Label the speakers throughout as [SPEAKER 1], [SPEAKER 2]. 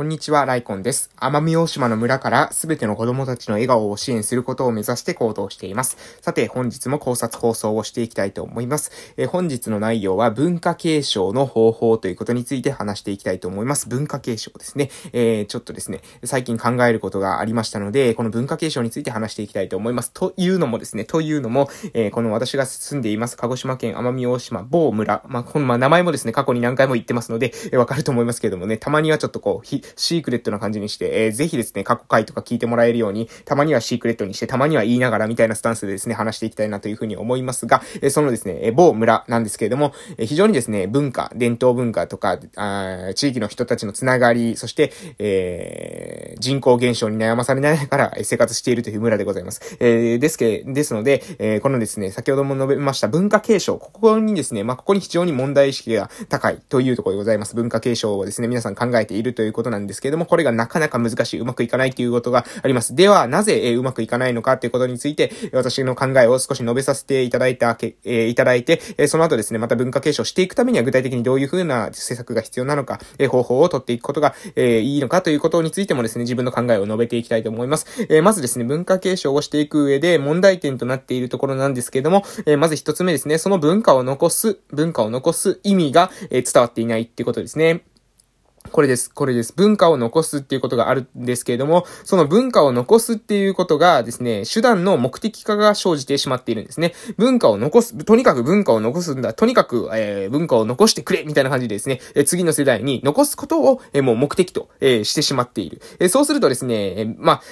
[SPEAKER 1] こんにちは、ライコンです。奄美大島の村からすべての子供たちの笑顔を支援することを目指して行動しています。さて、本日も考察放送をしていきたいと思います。え本日の内容は文化継承の方法ということについて話していきたいと思います。文化継承ですね。えー、ちょっとですね、最近考えることがありましたので、この文化継承について話していきたいと思います。というのもですね、というのも、えー、この私が住んでいます、鹿児島県奄美大島某村、まあ、この、まあ、名前もですね、過去に何回も言ってますので、えー、わかると思いますけれどもね、たまにはちょっとこう、シークレットな感じにして、えー、ぜひですね、過去回とか聞いてもらえるように、たまにはシークレットにして、たまには言いながらみたいなスタンスでですね、話していきたいなというふうに思いますが、えー、そのですね、え、某村なんですけれども、えー、非常にですね、文化、伝統文化とか、あ地域の人たちのつながり、そして、えー、人口減少に悩まされながら生活しているという村でございます。えー、ですけ、ですので、えー、このですね、先ほども述べました文化継承、ここにですね、まあ、ここに非常に問題意識が高いというところでございます。文化継承をですね、皆さん考えているということなんですけれども、これがなかなか難しい、うまくいかないということがあります。では、なぜ、え、うまくいかないのかということについて、私の考えを少し述べさせていただいたけ、え、いただいて、え、その後ですね、また文化継承していくためには具体的にどういうふうな施策が必要なのか、え、方法を取っていくことが、えー、いいのかということについてもですね、自分の考えを述べていきたいと思います。え、まずですね、文化継承をしていく上で問題点となっているところなんですけれども、え、まず一つ目ですね、その文化を残す、文化を残す意味が、え、伝わっていないってことですね。これです。これです。文化を残すっていうことがあるんですけれども、その文化を残すっていうことがですね、手段の目的化が生じてしまっているんですね。文化を残す、とにかく文化を残すんだ。とにかく、えー、文化を残してくれみたいな感じでですね、え、次の世代に残すことを、えー、もう目的と、えー、してしまっている。え、そうするとですね、え、まあ、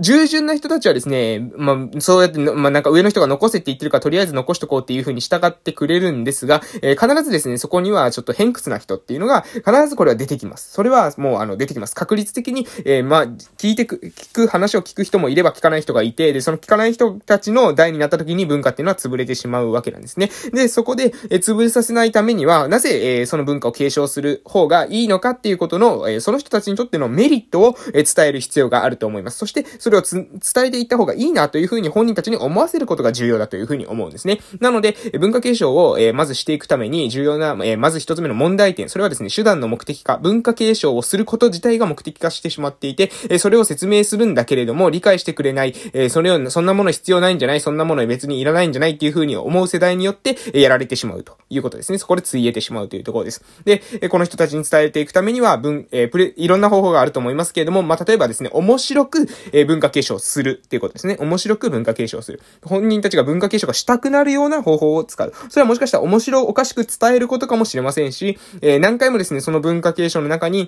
[SPEAKER 1] 従順な人たちはですね、まあ、そうやって、まあ、なんか上の人が残せって言ってるから、とりあえず残しとこうっていう風に従ってくれるんですが、え、必ずですね、そこにはちょっと偏屈な人っていうのが、必ずこれは出てきます。それはもう、あの、出てきます。確率的に、えー、まあ、聞いてく、聞く、話を聞く人もいれば聞かない人がいて、で、その聞かない人たちの代になった時に文化っていうのは潰れてしまうわけなんですね。で、そこで、えー、潰させないためには、なぜ、えー、その文化を継承する方がいいのかっていうことの、えー、その人たちにとってのメリットを、えー、伝える必要があると思います。そして、それを伝えていった方がいいなというふうに本人たちに思わせることが重要だというふうに思うんですね。なので、文化継承を、えー、まずしていくために重要な、えー、まず一つ目の問題点、それはですね、手段の目的化、文化継承をすること自体が目的化してしまっていて、えそれを説明するんだけれども、理解してくれない、えそれを、そんなもの必要ないんじゃないそんなもの別にいらないんじゃないっていう風に思う世代によって、えやられてしまうということですね。そこでついえてしまうというところです。で、えこの人たちに伝えていくためには、文、えプレ、いろんな方法があると思いますけれども、まあ、例えばですね、面白く、え文化継承するっていうことですね。面白く文化継承する。本人たちが文化継承がしたくなるような方法を使う。それはもしかしたら面白おかしく伝えることかもしれませんし、え何回もですね、その文化継承の中に、赶紧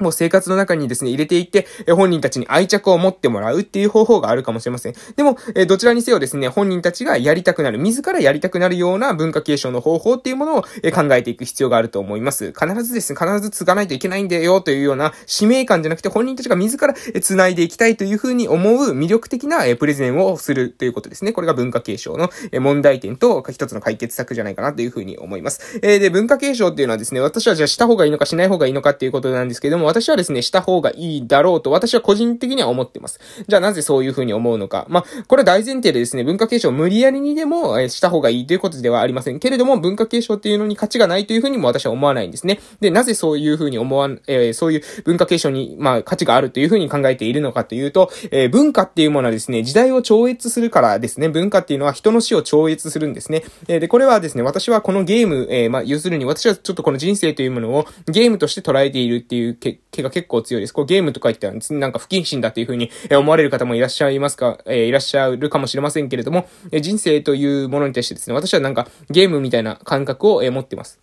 [SPEAKER 1] もう生活の中にですね、入れていって、え本人たちに愛着を持ってもらうっていう方法があるかもしれません。でも、えどちらにせよですね、本人たちがやりたくなる、自らやりたくなるような文化継承の方法っていうものを、え考えていく必要があると思います。必ずですね、必ず継がないといけないんだよというような使命感じゃなくて、本人たちが自ら、え繋いでいきたいというふうに思う魅力的な、えプレゼンをするということですね。これが文化継承の、え問題点と一つの解決策じゃないかなというふうに思います。えで、文化継承っていうのはですね、私はじゃあした方がいいのかしない方がいいのかっていうことなんですけども、私はですね、した方がいいだろうと私は個人的には思ってます。じゃあなぜそういうふうに思うのか。まあ、これは大前提でですね、文化継承を無理やりにでも、えした方がいいということではありませんけれども、文化継承っていうのに価値がないというふうにも私は思わないんですね。で、なぜそういうふうに思わん、えー、そういう文化継承に、まあ、価値があるというふうに考えているのかというと、えー、文化っていうものはですね、時代を超越するからですね、文化っていうのは人の死を超越するんですね。えー、で、これはですね、私はこのゲーム、え、まあ、要するに私はちょっとこの人生というものをゲームとして捉えているっていう結気が結構強いです。こうゲームとか言ったら、なんか不謹慎だっていうふうに思われる方もいらっしゃいますか、えー、いらっしゃるかもしれませんけれども、人生というものに対してですね、私はなんかゲームみたいな感覚を、持ってます。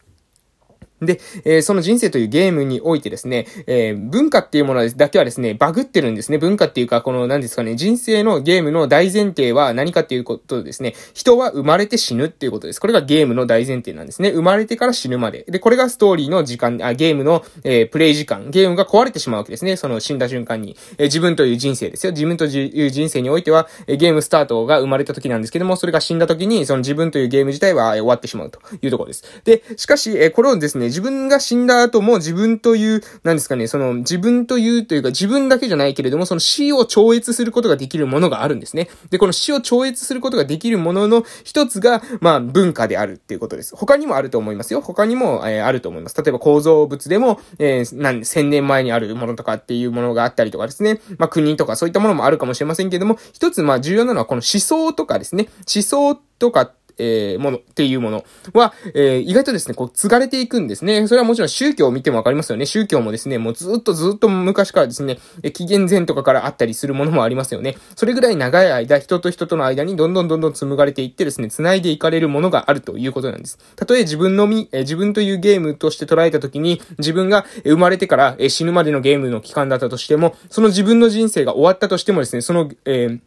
[SPEAKER 1] で、えー、その人生というゲームにおいてですね、えー、文化っていうものだけはですね、バグってるんですね。文化っていうか、この、何ですかね、人生のゲームの大前提は何かっていうことですね、人は生まれて死ぬっていうことです。これがゲームの大前提なんですね。生まれてから死ぬまで。で、これがストーリーの時間、あゲームの、えー、プレイ時間。ゲームが壊れてしまうわけですね。その死んだ瞬間に。えー、自分という人生ですよ。自分という人生においては、えー、ゲームスタートが生まれた時なんですけども、それが死んだ時に、その自分というゲーム自体はえ終わってしまうというところです。で、しかし、えー、これをですね、ね、自分が死んだ後も自分という、なんですかね、その自分というというか自分だけじゃないけれども、その死を超越することができるものがあるんですね。で、この死を超越することができるものの一つが、まあ、文化であるっていうことです。他にもあると思いますよ。他にも、えー、あると思います。例えば構造物でも、えー、なん、千年前にあるものとかっていうものがあったりとかですね。まあ、国とかそういったものもあるかもしれませんけれども、一つ、まあ、重要なのはこの思想とかですね。思想とかえー、ものっていうものは、えー、意外とですね、こう、継がれていくんですね。それはもちろん宗教を見てもわかりますよね。宗教もですね、もうずっとずっと昔からですね、え紀元前とかからあったりするものもありますよね。それぐらい長い間、人と人との間にどんどんどんどん紡がれていってですね、繋いでいかれるものがあるということなんです。たとえ自分のみ、えー、自分というゲームとして捉えたときに、自分が生まれてから、えー、死ぬまでのゲームの期間だったとしても、その自分の人生が終わったとしてもですね、その、えー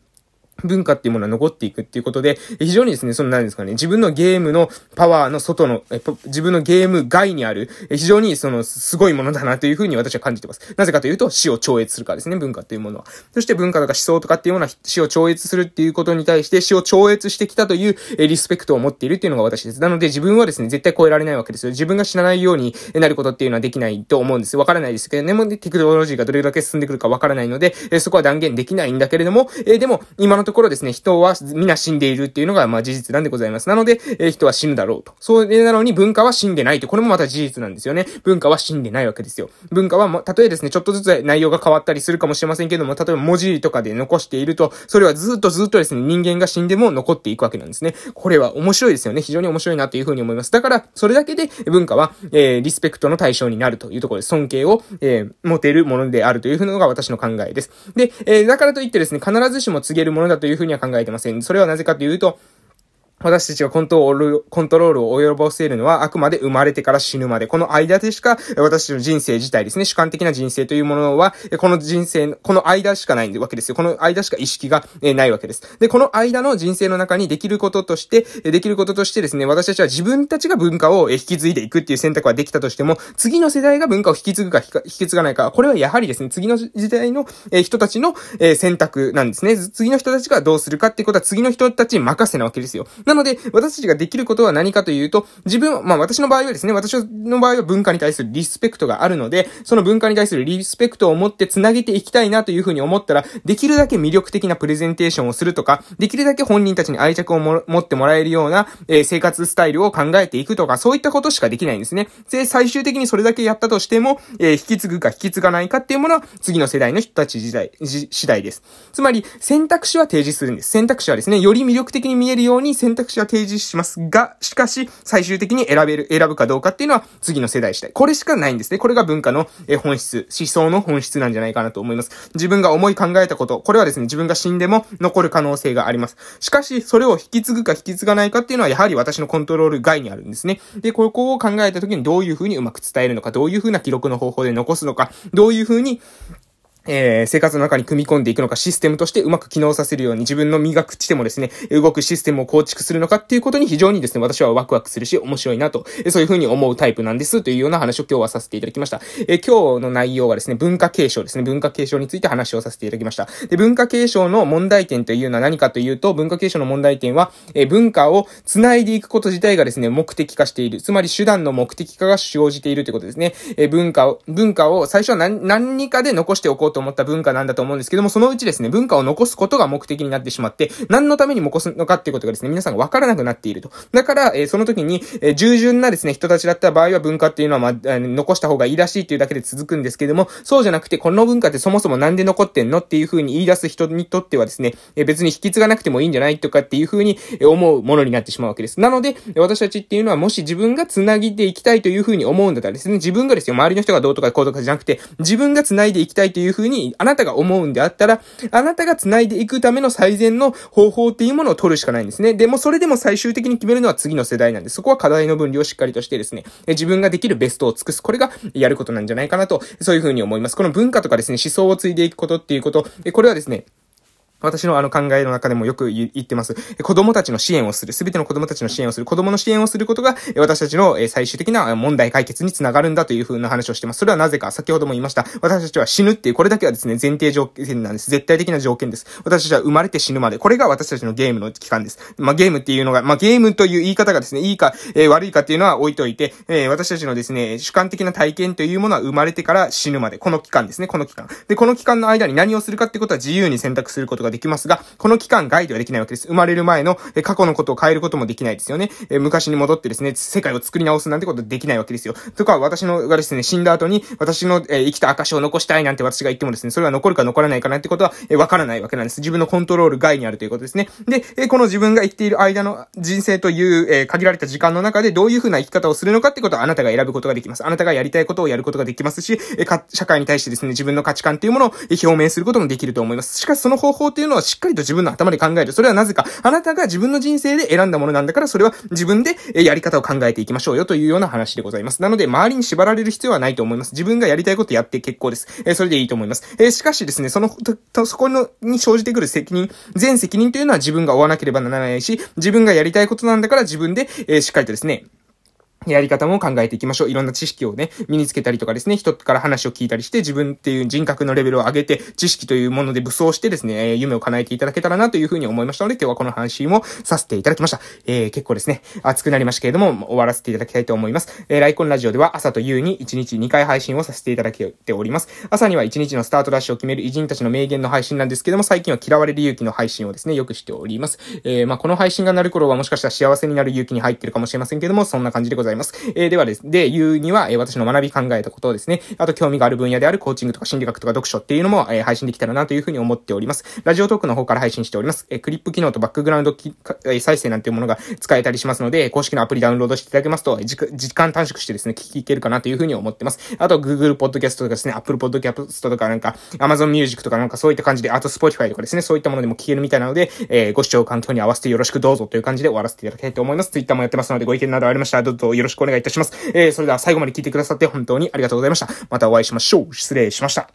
[SPEAKER 1] 文化っていうものは残っていくっていうことで、非常にですね、その何ですかね、自分のゲームのパワーの外の、え自分のゲーム外にある、非常にその、すごいものだなというふうに私は感じてます。なぜかというと、死を超越するからですね、文化っていうものは。そして文化とか思想とかっていうものは死を超越するっていうことに対して死を超越してきたという、えリスペクトを持っているっていうのが私です。なので自分はですね、絶対超えられないわけですよ。自分が死なないようになることっていうのはできないと思うんです。わからないですけどね、もテクノロジーがどれだけ進んでくるかわからないので、えそこは断言できないんだけれども、えでも、今のとところですね、人は皆死んでいるっていうのが、まあ事実なんでございます。なので、えー、人は死ぬだろうと。それなのに文化は死んでないと。これもまた事実なんですよね。文化は死んでないわけですよ。文化は、ま、たとえですね、ちょっとずつ内容が変わったりするかもしれませんけども、例えば文字とかで残していると、それはずっとずっとですね、人間が死んでも残っていくわけなんですね。これは面白いですよね。非常に面白いなというふうに思います。だから、それだけで文化は、えー、リスペクトの対象になるというところで、尊敬を、えー、持てるものであるというふうのが私の考えです。で、えー、だからといってですね、必ずしも告げるものだというふうには考えてません。それはなぜかというと、私たちがコントロール、コントロールを及ぼせるのはあくまで生まれてから死ぬまで。この間でしか、私たちの人生自体ですね、主観的な人生というものは、この人生、この間しかないわけですよ。この間しか意識がないわけです。で、この間の人生の中にできることとして、できることとしてですね、私たちは自分たちが文化を引き継いでいくっていう選択はできたとしても、次の世代が文化を引き継ぐか引き継がないか、これはやはりですね、次の時代の人たちの選択なんですね。次の人たちがどうするかっていうことは次の人たちに任せなわけですよ。なので、私たちができることは何かというと、自分、まあ私の場合はですね、私の場合は文化に対するリスペクトがあるので、その文化に対するリスペクトを持って繋げていきたいなというふうに思ったら、できるだけ魅力的なプレゼンテーションをするとか、できるだけ本人たちに愛着を持ってもらえるような、えー、生活スタイルを考えていくとか、そういったことしかできないんですね。で、最終的にそれだけやったとしても、えー、引き継ぐか引き継がないかっていうものは、次の世代の人たち時代、次第です。つまり、選択肢は提示するんです。選択肢はですね、より魅力的に見えるように選択肢は提示しますが、しかし、最終的に選べる、選ぶかどうかっていうのは次の世代次第。これしかないんですね。これが文化の本質、思想の本質なんじゃないかなと思います。自分が思い考えたこと、これはですね、自分が死んでも残る可能性があります。しかし、それを引き継ぐか引き継がないかっていうのは、やはり私のコントロール外にあるんですね。で、ここを考えた時にどういう風にうまく伝えるのか、どういう風な記録の方法で残すのか、どういう風にえー、生活の中に組み込んでいくのか、システムとしてうまく機能させるように自分の身が朽ちてもですね、動くシステムを構築するのかっていうことに非常にですね、私はワクワクするし、面白いなと、そういうふうに思うタイプなんですというような話を今日はさせていただきました。えー、今日の内容はですね、文化継承ですね、文化継承について話をさせていただきました。で、文化継承の問題点というのは何かというと、文化継承の問題点は、えー、文化を繋いでいくこと自体がですね、目的化している。つまり手段の目的化が生じているということですね。えー、文化を、文化を最初は何、何かで残しておこうと思った文化なんだと思うんですけども、そのうちですね、文化を残すことが目的になってしまって、何のために残すのかっていうことがですね、皆さんがわからなくなっていると。だから、えー、その時に、えー、従順なですね、人たちだった場合は文化っていうのは、まあ、残した方がいいらしいっていうだけで続くんですけども、そうじゃなくて、この文化ってそもそもなんで残ってんのっていう風に言い出す人にとってはですね、えー、別に引き継がなくてもいいんじゃないとかっていう風に思うものになってしまうわけです。なので、私たちっていうのは、もし自分が繋ぎでいきたいという風に思うんだったらですね、自分がですよ、周りの人がどうとかこうとかじゃなくて、自分が繋いでいきたいという風に、あなたが思うんであったら、あなたが繋いでいくための最善の方法っていうものを取るしかないんですね。でもそれでも最終的に決めるのは次の世代なんで、そこは課題の分離をしっかりとしてですね、自分ができるベストを尽くす。これがやることなんじゃないかなと、そういうふうに思います。この文化とかですね、思想を継いでいくことっていうこと、これはですね、私のあの考えの中でもよく言ってます。子供たちの支援をする。すべての子供たちの支援をする。子供の支援をすることが、私たちの最終的な問題解決につながるんだという風な話をしてます。それはなぜか、先ほども言いました。私たちは死ぬっていう、これだけはですね、前提条件なんです。絶対的な条件です。私たちは生まれて死ぬまで。これが私たちのゲームの期間です。まあ、ゲームっていうのが、まあ、ゲームという言い方がですね、いいか、えー、悪いかっていうのは置いといて、えー、私たちのですね、主観的な体験というものは生まれてから死ぬまで。この期間ですね、この期間。で、この期間の間に何をするかってことは自由に選択することができますが、この期間外ではできないわけです。生まれる前の、え過去のことを変えることもできないですよね。え昔に戻ってですね、世界を作り直すなんてことできないわけですよ。とか、私のがですね、死んだ後に、私の、え生きた証を残したいなんて私が言ってもですね、それは残るか残らないかなんてことは、えわからないわけなんです。自分のコントロール外にあるということですね。で、えこの自分が生きている間の人生という、え限られた時間の中でどういうふうな生き方をするのかってことはあなたが選ぶことができます。あなたがやりたいことをやることができますし、え社会に対してですね、自分の価値観っていうものを表明することもできると思います。しかしその方法ってていうのはしっかりと自分の頭で考える。それはなぜか、あなたが自分の人生で選んだものなんだから、それは自分でやり方を考えていきましょうよというような話でございます。なので、周りに縛られる必要はないと思います。自分がやりたいことやって結構です。えそれでいいと思います。えしかしですね、その、とそこの、に生じてくる責任、全責任というのは自分が負わなければならないし、自分がやりたいことなんだから自分で、えしっかりとですね、やり方も考えていきましょう。いろんな知識をね、身につけたりとかですね、人から話を聞いたりして、自分っていう人格のレベルを上げて、知識というもので武装してですね、夢を叶えていただけたらなというふうに思いましたので、今日はこの配信をさせていただきました。えー、結構ですね、熱くなりましたけれども、終わらせていただきたいと思います。えー、ライコンラジオでは朝と夕に1日2回配信をさせていただけております。朝には1日のスタートダッシュを決める偉人たちの名言の配信なんですけども、最近は嫌われる勇気の配信をですね、よくしております。えー、まあ、この配信がなる頃はもしかしたら幸せになる勇気に入ってるかもしれませんけども、そんな感じでございます。ざいますえー、ではです。で、言うには、え私の学び考えたことをですね、あと興味がある分野であるコーチングとか心理学とか読書っていうのも、え配信できたらなというふうに思っております。ラジオトークの方から配信しております。えクリップ機能とバックグラウンドえ再生なんていうものが使えたりしますので、公式のアプリダウンロードしていただけますと、時間短縮してですね、聞きいけるかなというふうに思ってます。あと、Google Podcast とかですね、Apple Podcast とかなんか、Amazon Music とかなんかそういった感じで、あと Spotify とかですね、そういったものでも聞けるみたいなので、えー、ご視聴環境に合わせてよろしくどうぞという感じで終わらせていただきたいと思います。Twitter もやってますので、ご意見などありましたら、どうぞよろしくお願いいたします。えー、それでは最後まで聞いてくださって本当にありがとうございました。またお会いしましょう。失礼しました。